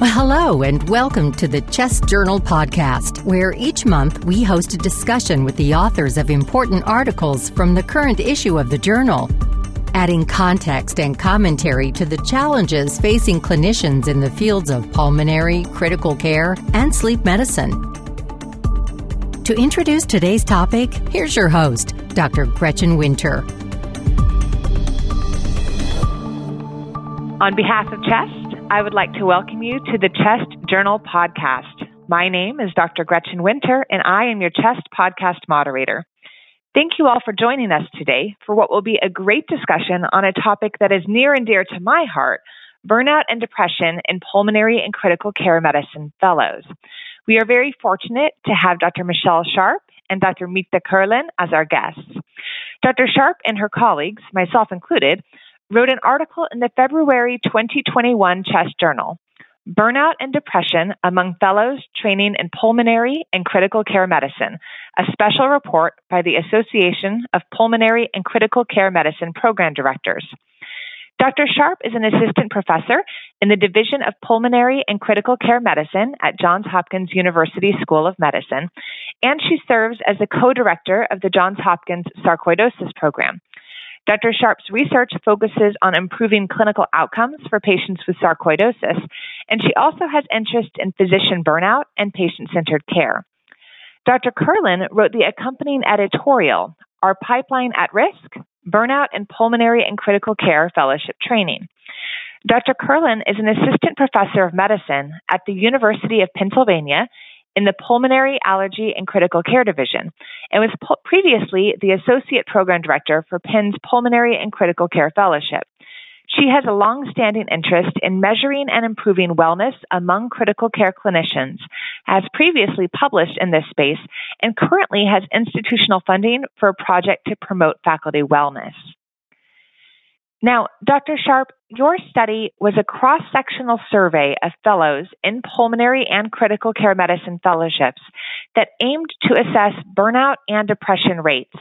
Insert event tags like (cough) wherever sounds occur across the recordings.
Well, hello, and welcome to the Chest Journal podcast, where each month we host a discussion with the authors of important articles from the current issue of the journal, adding context and commentary to the challenges facing clinicians in the fields of pulmonary, critical care, and sleep medicine. To introduce today's topic, here's your host, Dr. Gretchen Winter. On behalf of Chest, I would like to welcome you to the Chest Journal podcast. My name is Dr. Gretchen Winter, and I am your Chest podcast moderator. Thank you all for joining us today for what will be a great discussion on a topic that is near and dear to my heart burnout and depression in pulmonary and critical care medicine fellows. We are very fortunate to have Dr. Michelle Sharp and Dr. Meeta Kerlin as our guests. Dr. Sharp and her colleagues, myself included, wrote an article in the February 2021 Chest Journal Burnout and Depression Among Fellows Training in Pulmonary and Critical Care Medicine, a special report by the Association of Pulmonary and Critical Care Medicine Program Directors. Dr. Sharp is an assistant professor in the Division of Pulmonary and Critical Care Medicine at Johns Hopkins University School of Medicine, and she serves as the co director of the Johns Hopkins Sarcoidosis Program. Dr. Sharp's research focuses on improving clinical outcomes for patients with sarcoidosis, and she also has interest in physician burnout and patient centered care. Dr. Kerlin wrote the accompanying editorial, Our Pipeline at Risk Burnout in Pulmonary and Critical Care Fellowship Training. Dr. Kerlin is an assistant professor of medicine at the University of Pennsylvania in the Pulmonary Allergy and Critical Care Division and was po- previously the Associate Program Director for Penn's Pulmonary and Critical Care Fellowship. She has a long-standing interest in measuring and improving wellness among critical care clinicians, has previously published in this space, and currently has institutional funding for a project to promote faculty wellness. Now, Dr. Sharp, your study was a cross sectional survey of fellows in pulmonary and critical care medicine fellowships that aimed to assess burnout and depression rates,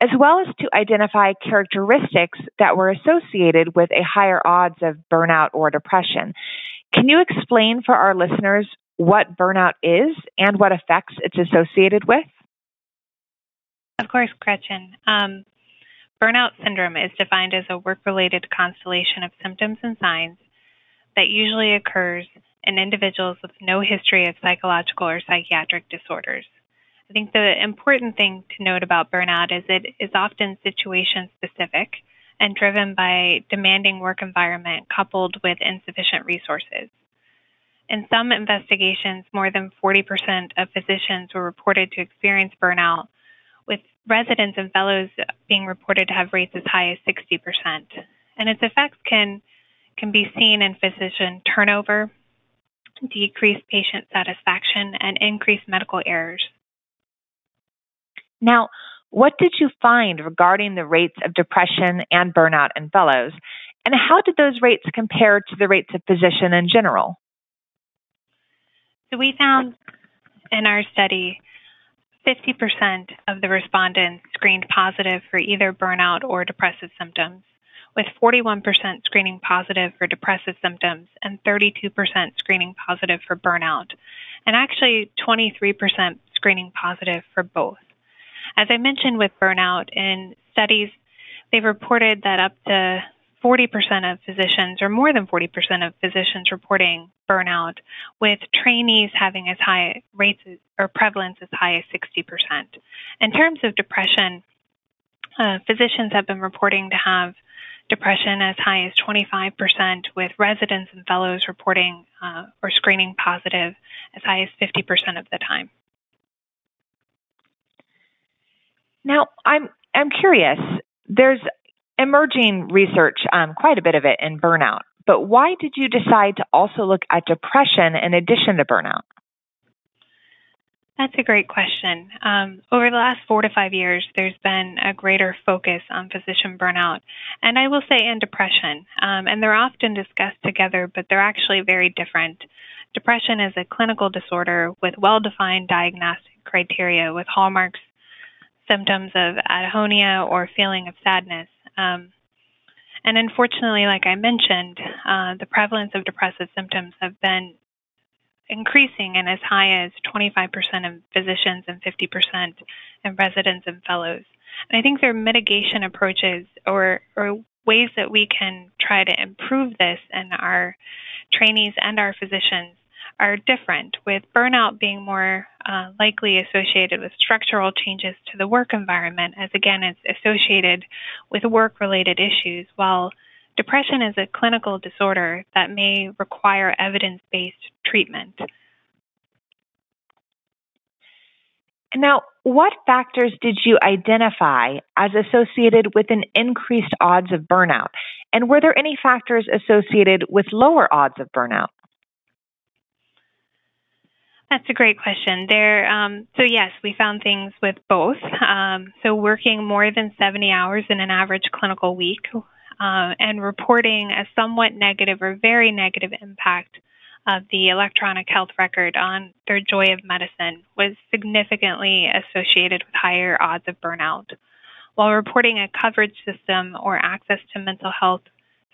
as well as to identify characteristics that were associated with a higher odds of burnout or depression. Can you explain for our listeners what burnout is and what effects it's associated with? Of course, Gretchen. Um, Burnout syndrome is defined as a work related constellation of symptoms and signs that usually occurs in individuals with no history of psychological or psychiatric disorders. I think the important thing to note about burnout is it is often situation specific and driven by demanding work environment coupled with insufficient resources. In some investigations, more than 40% of physicians were reported to experience burnout with residents and fellows being reported to have rates as high as 60%. And its effects can can be seen in physician turnover, decreased patient satisfaction, and increased medical errors. Now, what did you find regarding the rates of depression and burnout in fellows? And how did those rates compare to the rates of physician in general? So we found in our study 50% of the respondents screened positive for either burnout or depressive symptoms, with 41% screening positive for depressive symptoms and 32% screening positive for burnout, and actually 23% screening positive for both. As I mentioned with burnout, in studies, they've reported that up to 40% of physicians, or more than 40% of physicians, reporting burnout, with trainees having as high rates or prevalence as high as 60%. In terms of depression, uh, physicians have been reporting to have depression as high as 25%, with residents and fellows reporting uh, or screening positive as high as 50% of the time. Now, I'm I'm curious. There's emerging research, um, quite a bit of it in burnout. But why did you decide to also look at depression in addition to burnout? That's a great question. Um, over the last four to five years, there's been a greater focus on physician burnout, and I will say and depression. Um, and they're often discussed together, but they're actually very different. Depression is a clinical disorder with well defined diagnostic criteria with hallmarks, symptoms of anhedonia, or feeling of sadness. Um, and unfortunately, like I mentioned, uh, the prevalence of depressive symptoms have been increasing and as high as 25% of physicians and 50% in residents and fellows. And I think there are mitigation approaches or, or ways that we can try to improve this and our trainees and our physicians are different, with burnout being more uh, likely associated with structural changes to the work environment, as again, it's associated with work related issues, while depression is a clinical disorder that may require evidence based treatment. Now, what factors did you identify as associated with an increased odds of burnout? And were there any factors associated with lower odds of burnout? That's a great question. There, um, so yes, we found things with both. Um, so working more than 70 hours in an average clinical week, uh, and reporting a somewhat negative or very negative impact of the electronic health record on their joy of medicine was significantly associated with higher odds of burnout. While reporting a coverage system or access to mental health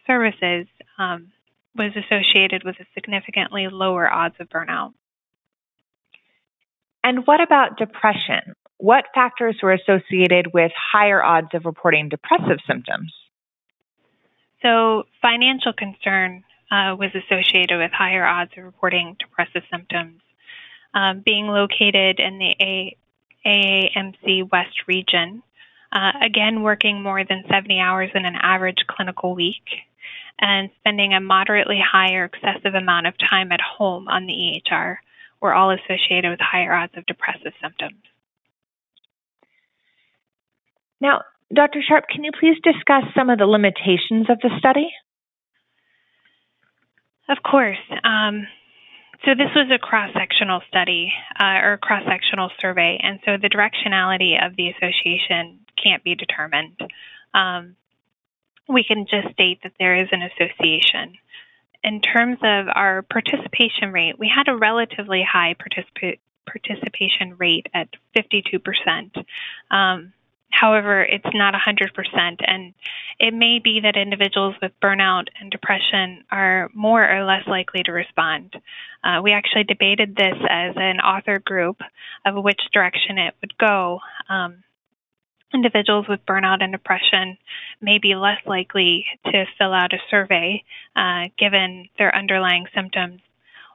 services um, was associated with a significantly lower odds of burnout. And what about depression? What factors were associated with higher odds of reporting depressive symptoms? So, financial concern uh, was associated with higher odds of reporting depressive symptoms. Um, being located in the A- AAMC West region, uh, again, working more than 70 hours in an average clinical week, and spending a moderately higher excessive amount of time at home on the EHR were all associated with higher odds of depressive symptoms. Now, Dr. Sharp, can you please discuss some of the limitations of the study? Of course. Um, so this was a cross-sectional study uh, or cross-sectional survey, and so the directionality of the association can't be determined. Um, we can just state that there is an association in terms of our participation rate, we had a relatively high participa- participation rate at 52%. Um, however, it's not 100%, and it may be that individuals with burnout and depression are more or less likely to respond. Uh, we actually debated this as an author group of which direction it would go. Um, individuals with burnout and depression may be less likely to fill out a survey uh, given their underlying symptoms,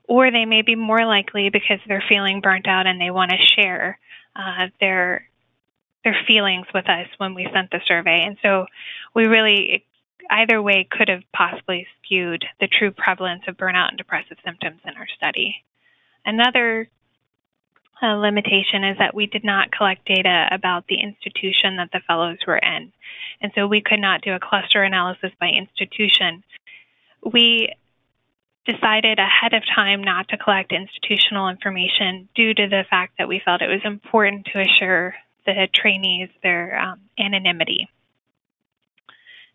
or they may be more likely because they're feeling burnt out and they want to share uh, their their feelings with us when we sent the survey. And so we really either way could have possibly skewed the true prevalence of burnout and depressive symptoms in our study. Another uh, limitation is that we did not collect data about the institution that the fellows were in. And so we could not do a cluster analysis by institution. We decided ahead of time not to collect institutional information due to the fact that we felt it was important to assure the trainees their um, anonymity.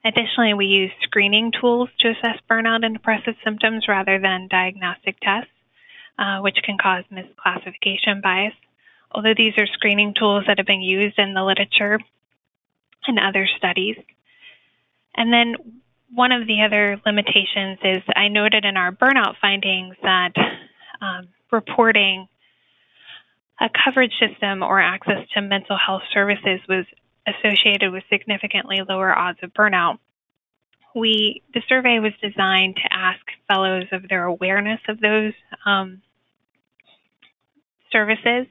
Additionally, we use screening tools to assess burnout and depressive symptoms rather than diagnostic tests. Uh, which can cause misclassification bias. Although these are screening tools that have been used in the literature and other studies. And then one of the other limitations is I noted in our burnout findings that um, reporting a coverage system or access to mental health services was associated with significantly lower odds of burnout. We the survey was designed to ask fellows of their awareness of those um, services,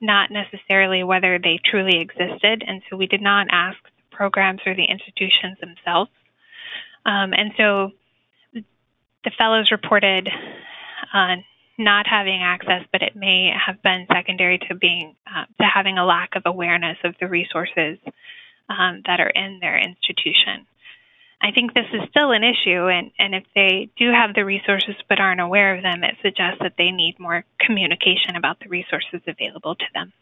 not necessarily whether they truly existed. And so we did not ask the programs or the institutions themselves. Um, and so the fellows reported uh, not having access, but it may have been secondary to being uh, to having a lack of awareness of the resources um, that are in their institution. I think this is still an issue, and, and if they do have the resources but aren't aware of them, it suggests that they need more communication about the resources available to them.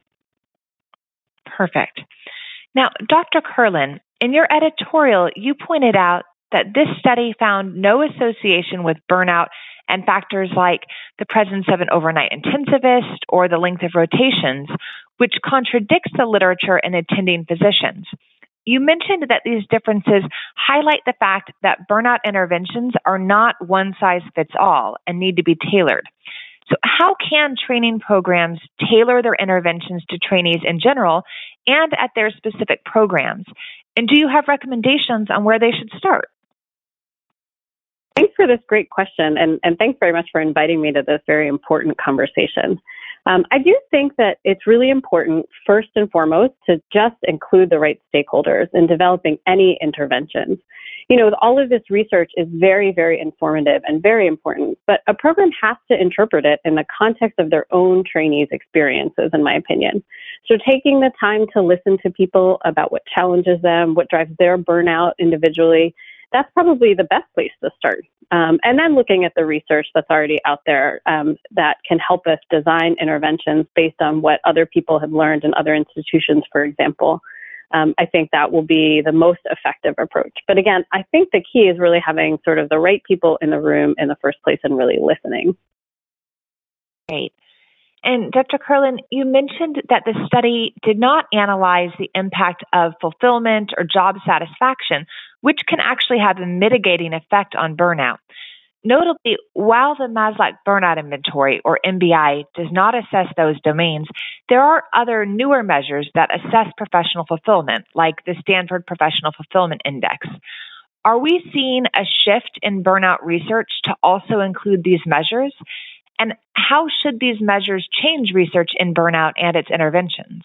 Perfect. Now, Dr. Kerlin, in your editorial, you pointed out that this study found no association with burnout and factors like the presence of an overnight intensivist or the length of rotations, which contradicts the literature in attending physicians. You mentioned that these differences highlight the fact that burnout interventions are not one size fits all and need to be tailored. So, how can training programs tailor their interventions to trainees in general and at their specific programs? And do you have recommendations on where they should start? Thanks for this great question, and, and thanks very much for inviting me to this very important conversation. Um, I do think that it's really important, first and foremost, to just include the right stakeholders in developing any interventions. You know, all of this research is very, very informative and very important, but a program has to interpret it in the context of their own trainees' experiences, in my opinion. So taking the time to listen to people about what challenges them, what drives their burnout individually, that's probably the best place to start. Um, and then looking at the research that's already out there um, that can help us design interventions based on what other people have learned in other institutions, for example. Um, I think that will be the most effective approach. But again, I think the key is really having sort of the right people in the room in the first place and really listening. Great. And Dr. Kerlin, you mentioned that the study did not analyze the impact of fulfillment or job satisfaction, which can actually have a mitigating effect on burnout. Notably, while the Maslach Burnout Inventory, or MBI, does not assess those domains, there are other newer measures that assess professional fulfillment, like the Stanford Professional Fulfillment Index. Are we seeing a shift in burnout research to also include these measures? And how should these measures change research in burnout and its interventions?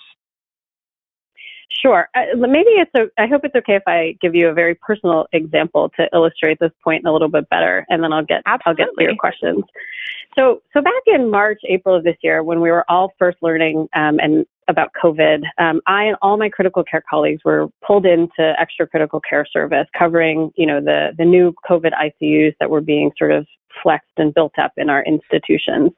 Sure. Uh, maybe it's. A, I hope it's okay if I give you a very personal example to illustrate this point a little bit better, and then I'll get Absolutely. I'll get to your questions. So, so back in March, April of this year, when we were all first learning um, and about COVID, um, I and all my critical care colleagues were pulled into extra critical care service, covering you know the the new COVID ICUs that were being sort of flexed and built up in our institutions.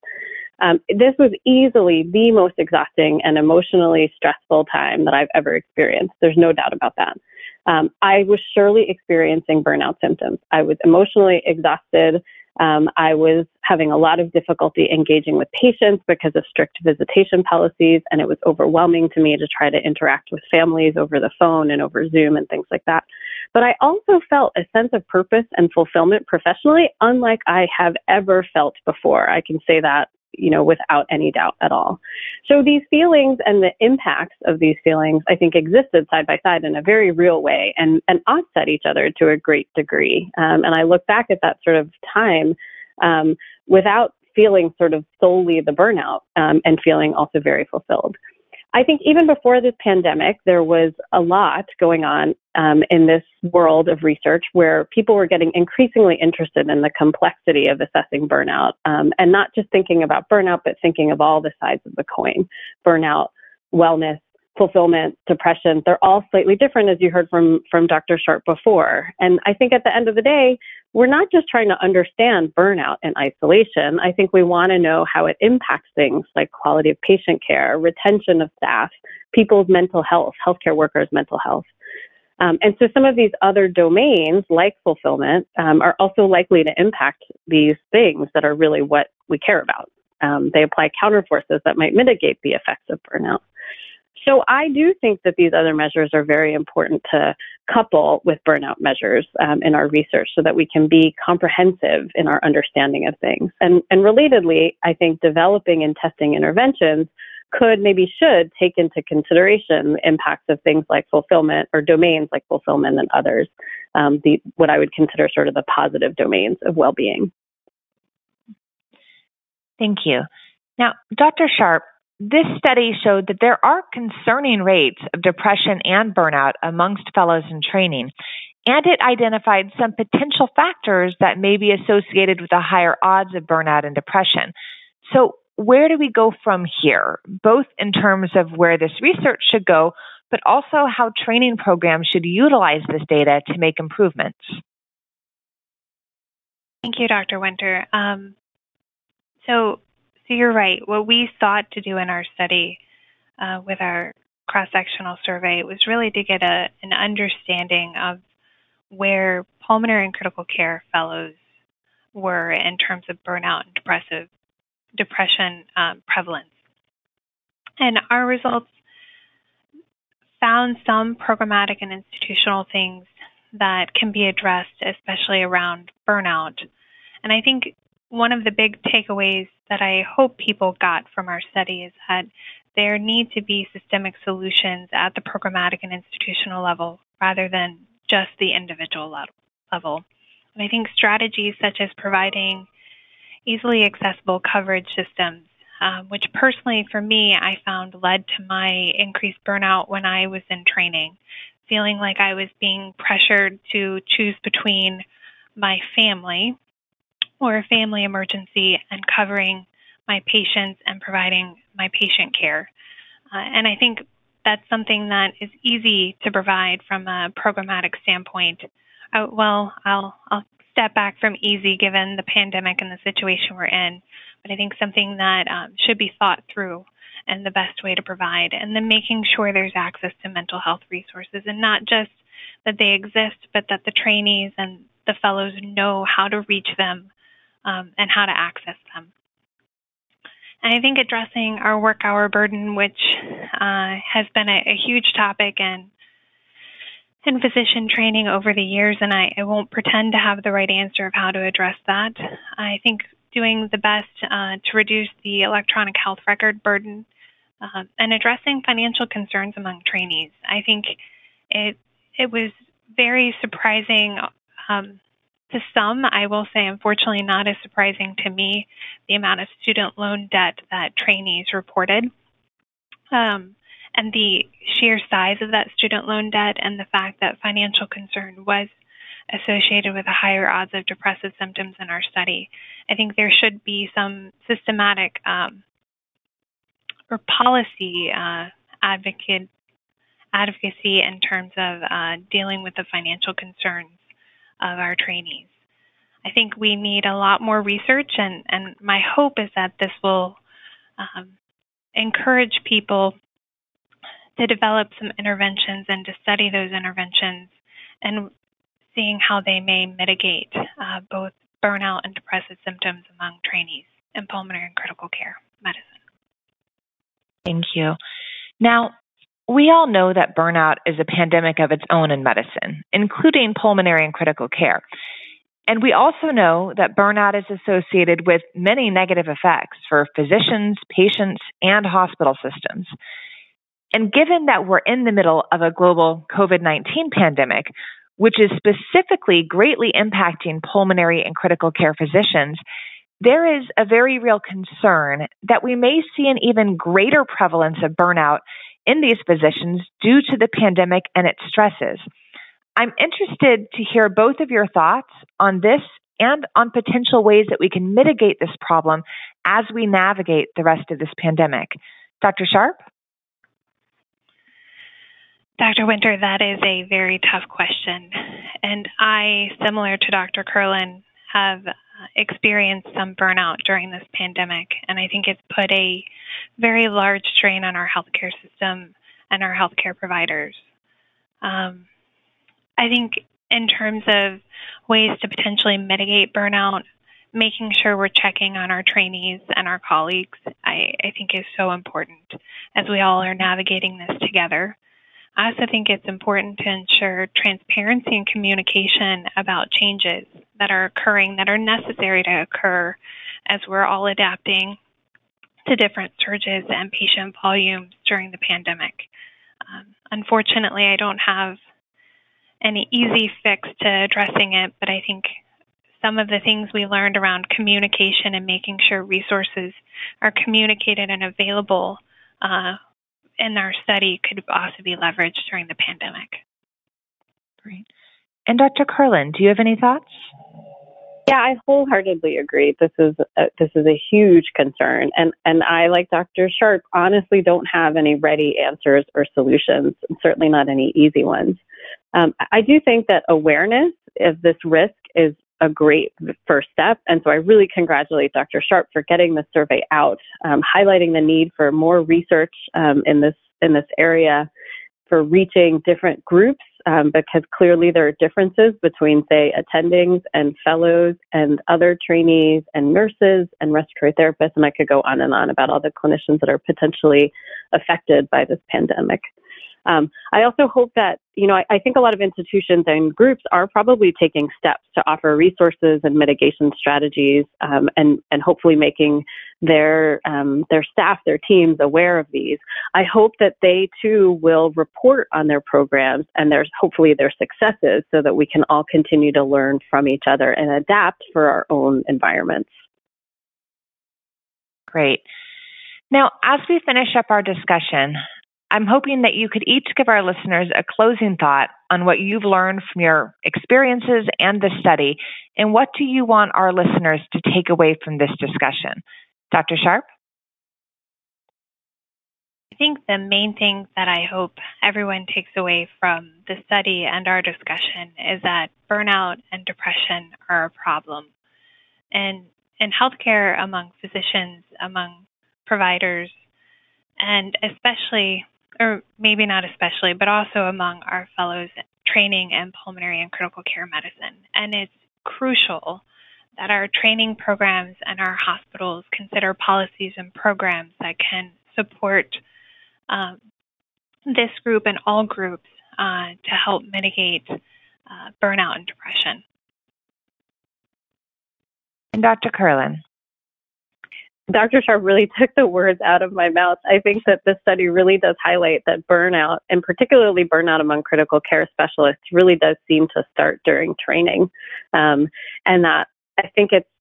Um, this was easily the most exhausting and emotionally stressful time that I've ever experienced. There's no doubt about that. Um, I was surely experiencing burnout symptoms. I was emotionally exhausted. Um, I was having a lot of difficulty engaging with patients because of strict visitation policies, and it was overwhelming to me to try to interact with families over the phone and over Zoom and things like that. But I also felt a sense of purpose and fulfillment professionally, unlike I have ever felt before. I can say that you know, without any doubt at all. So these feelings and the impacts of these feelings, I think, existed side by side in a very real way and, and offset each other to a great degree. Um, and I look back at that sort of time um, without feeling sort of solely the burnout um, and feeling also very fulfilled. I think even before this pandemic, there was a lot going on um, in this world of research where people were getting increasingly interested in the complexity of assessing burnout um, and not just thinking about burnout, but thinking of all the sides of the coin burnout, wellness, fulfillment, depression, they're all slightly different, as you heard from, from Dr. Sharp before. And I think at the end of the day, we're not just trying to understand burnout and isolation. I think we want to know how it impacts things like quality of patient care, retention of staff, people's mental health, healthcare workers' mental health. Um, and so some of these other domains, like fulfillment, um, are also likely to impact these things that are really what we care about. Um, they apply counterforces that might mitigate the effects of burnout. So I do think that these other measures are very important to couple with burnout measures um, in our research so that we can be comprehensive in our understanding of things. And, and relatedly, I think developing and testing interventions could maybe should take into consideration impacts of things like fulfillment or domains like fulfillment and others, um, the, what I would consider sort of the positive domains of well-being. Thank you. Now, Dr. Sharp, this study showed that there are concerning rates of depression and burnout amongst fellows in training, and it identified some potential factors that may be associated with the higher odds of burnout and depression. So, where do we go from here, both in terms of where this research should go, but also how training programs should utilize this data to make improvements? Thank you, Dr. Winter. Um, so, so you're right. What we sought to do in our study uh, with our cross sectional survey was really to get a, an understanding of where pulmonary and critical care fellows were in terms of burnout and depressive depression um, prevalence. And our results found some programmatic and institutional things that can be addressed, especially around burnout. And I think one of the big takeaways that I hope people got from our study is that there need to be systemic solutions at the programmatic and institutional level rather than just the individual level. And I think strategies such as providing easily accessible coverage systems, um, which personally for me I found led to my increased burnout when I was in training, feeling like I was being pressured to choose between my family or a family emergency and covering my patients and providing my patient care. Uh, and I think that's something that is easy to provide from a programmatic standpoint. Uh, well, I'll, I'll step back from easy given the pandemic and the situation we're in, but I think something that um, should be thought through and the best way to provide, and then making sure there's access to mental health resources and not just that they exist, but that the trainees and the fellows know how to reach them um, and how to access them. And I think addressing our work hour burden, which uh, has been a, a, huge topic and in physician training over the years, and I, I, won't pretend to have the right answer of how to address that. I think doing the best uh, to reduce the electronic health record burden uh, and addressing financial concerns among trainees. I think it it was very surprising um, to some, I will say, unfortunately, not as surprising to me, the amount of student loan debt that trainees reported. Um, and the sheer size of that student loan debt and the fact that financial concern was associated with a higher odds of depressive symptoms in our study. I think there should be some systematic um, or policy uh, advocate advocacy in terms of uh, dealing with the financial concerns of our trainees. I think we need a lot more research, and, and my hope is that this will um, encourage people to develop some interventions and to study those interventions and seeing how they may mitigate uh, both burnout and depressive symptoms among trainees in pulmonary and critical care medicine. Thank you. Now, we all know that burnout is a pandemic of its own in medicine, including pulmonary and critical care. And we also know that burnout is associated with many negative effects for physicians, patients, and hospital systems. And given that we're in the middle of a global COVID 19 pandemic, which is specifically greatly impacting pulmonary and critical care physicians, there is a very real concern that we may see an even greater prevalence of burnout in these positions due to the pandemic and its stresses. I'm interested to hear both of your thoughts on this and on potential ways that we can mitigate this problem as we navigate the rest of this pandemic. Dr. Sharp? Dr. Winter, that is a very tough question. And I, similar to Dr. Kerlin, have experienced some burnout during this pandemic. And I think it's put a very large strain on our healthcare system and our healthcare providers. Um, I think in terms of ways to potentially mitigate burnout, making sure we're checking on our trainees and our colleagues, I, I think is so important as we all are navigating this together. I also think it's important to ensure transparency and communication about changes that are occurring that are necessary to occur as we're all adapting to different surges and patient volumes during the pandemic. Um, unfortunately, I don't have any easy fix to addressing it, but I think some of the things we learned around communication and making sure resources are communicated and available uh, in our study could also be leveraged during the pandemic. Great. And Dr. Kerlin, do you have any thoughts? Yeah, I wholeheartedly agree. This is a, this is a huge concern, and and I, like Dr. Sharp, honestly don't have any ready answers or solutions, certainly not any easy ones. Um, I do think that awareness of this risk is a great first step. And so I really congratulate Dr. Sharp for getting the survey out, um, highlighting the need for more research um, in this in this area for reaching different groups um, because clearly there are differences between, say, attendings and fellows and other trainees and nurses and respiratory therapists. And I could go on and on about all the clinicians that are potentially affected by this pandemic. Um, I also hope that, you know, I, I, think a lot of institutions and groups are probably taking steps to offer resources and mitigation strategies um, and, and hopefully making their, um, their staff, their teams aware of these. I hope that they too will report on their programs and their, hopefully their successes so that we can all continue to learn from each other and adapt for our own environments. Great. Now, as we finish up our discussion, I'm hoping that you could each give our listeners a closing thought on what you've learned from your experiences and the study, and what do you want our listeners to take away from this discussion? Dr. Sharp? I think the main thing that I hope everyone takes away from the study and our discussion is that burnout and depression are a problem. And in healthcare, among physicians, among providers, and especially or maybe not especially, but also among our fellows training in pulmonary and critical care medicine. And it's crucial that our training programs and our hospitals consider policies and programs that can support um, this group and all groups uh, to help mitigate uh, burnout and depression. And Dr. Kerlin. Dr. Sharp really (laughs) took the words out of my mouth. I think that this study really does highlight that burnout, and particularly burnout among critical care specialists, really does seem to start during training, um, and that I think it's it's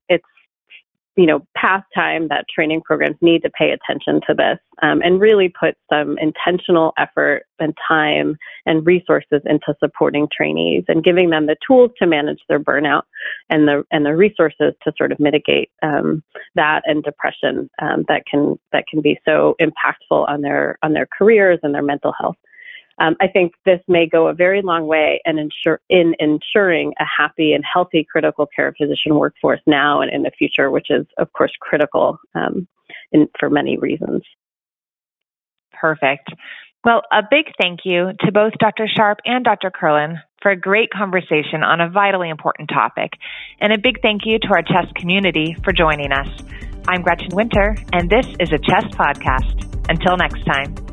you know, past time that training programs need to pay attention to this um, and really put some intentional effort and time and resources into supporting trainees and giving them the tools to manage their burnout and the and the resources to sort of mitigate um, that and depression um, that can that can be so impactful on their on their careers and their mental health. Um, I think this may go a very long way in, in ensuring a happy and healthy critical care physician workforce now and in the future, which is, of course, critical um, in, for many reasons. Perfect. Well, a big thank you to both Dr. Sharp and Dr. Kerlin for a great conversation on a vitally important topic. And a big thank you to our CHEST community for joining us. I'm Gretchen Winter, and this is a CHEST podcast. Until next time.